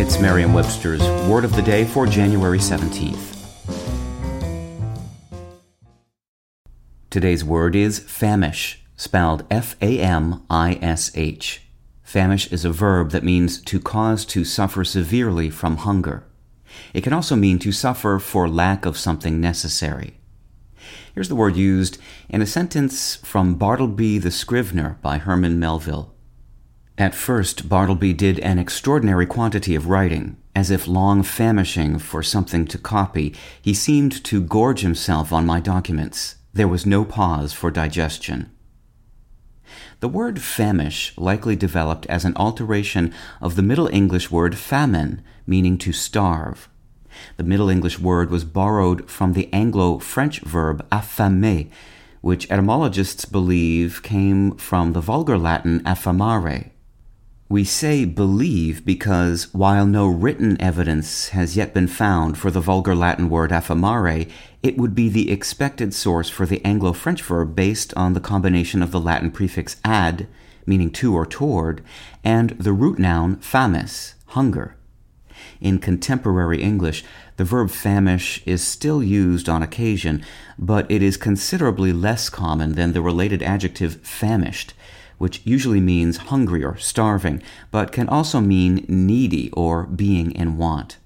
It's Merriam-Webster's Word of the Day for January 17th. Today's word is famish, spelled F-A-M-I-S-H. Famish is a verb that means to cause to suffer severely from hunger. It can also mean to suffer for lack of something necessary. Here's the word used in a sentence from Bartleby the Scrivener by Herman Melville. At first, Bartleby did an extraordinary quantity of writing. As if long famishing for something to copy, he seemed to gorge himself on my documents. There was no pause for digestion. The word famish likely developed as an alteration of the Middle English word famen, meaning to starve. The Middle English word was borrowed from the Anglo French verb afamer, which etymologists believe came from the vulgar Latin affamare, we say believe because while no written evidence has yet been found for the vulgar Latin word affamare, it would be the expected source for the Anglo French verb based on the combination of the Latin prefix ad, meaning to or toward, and the root noun fames, hunger. In contemporary English, the verb famish is still used on occasion, but it is considerably less common than the related adjective famished which usually means hungry or starving, but can also mean needy or being in want.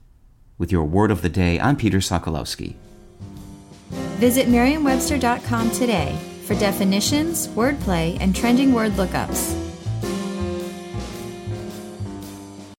With your word of the day, I'm Peter Sokolowski. Visit Merriam-Webster.com today for definitions, wordplay, and trending word lookups.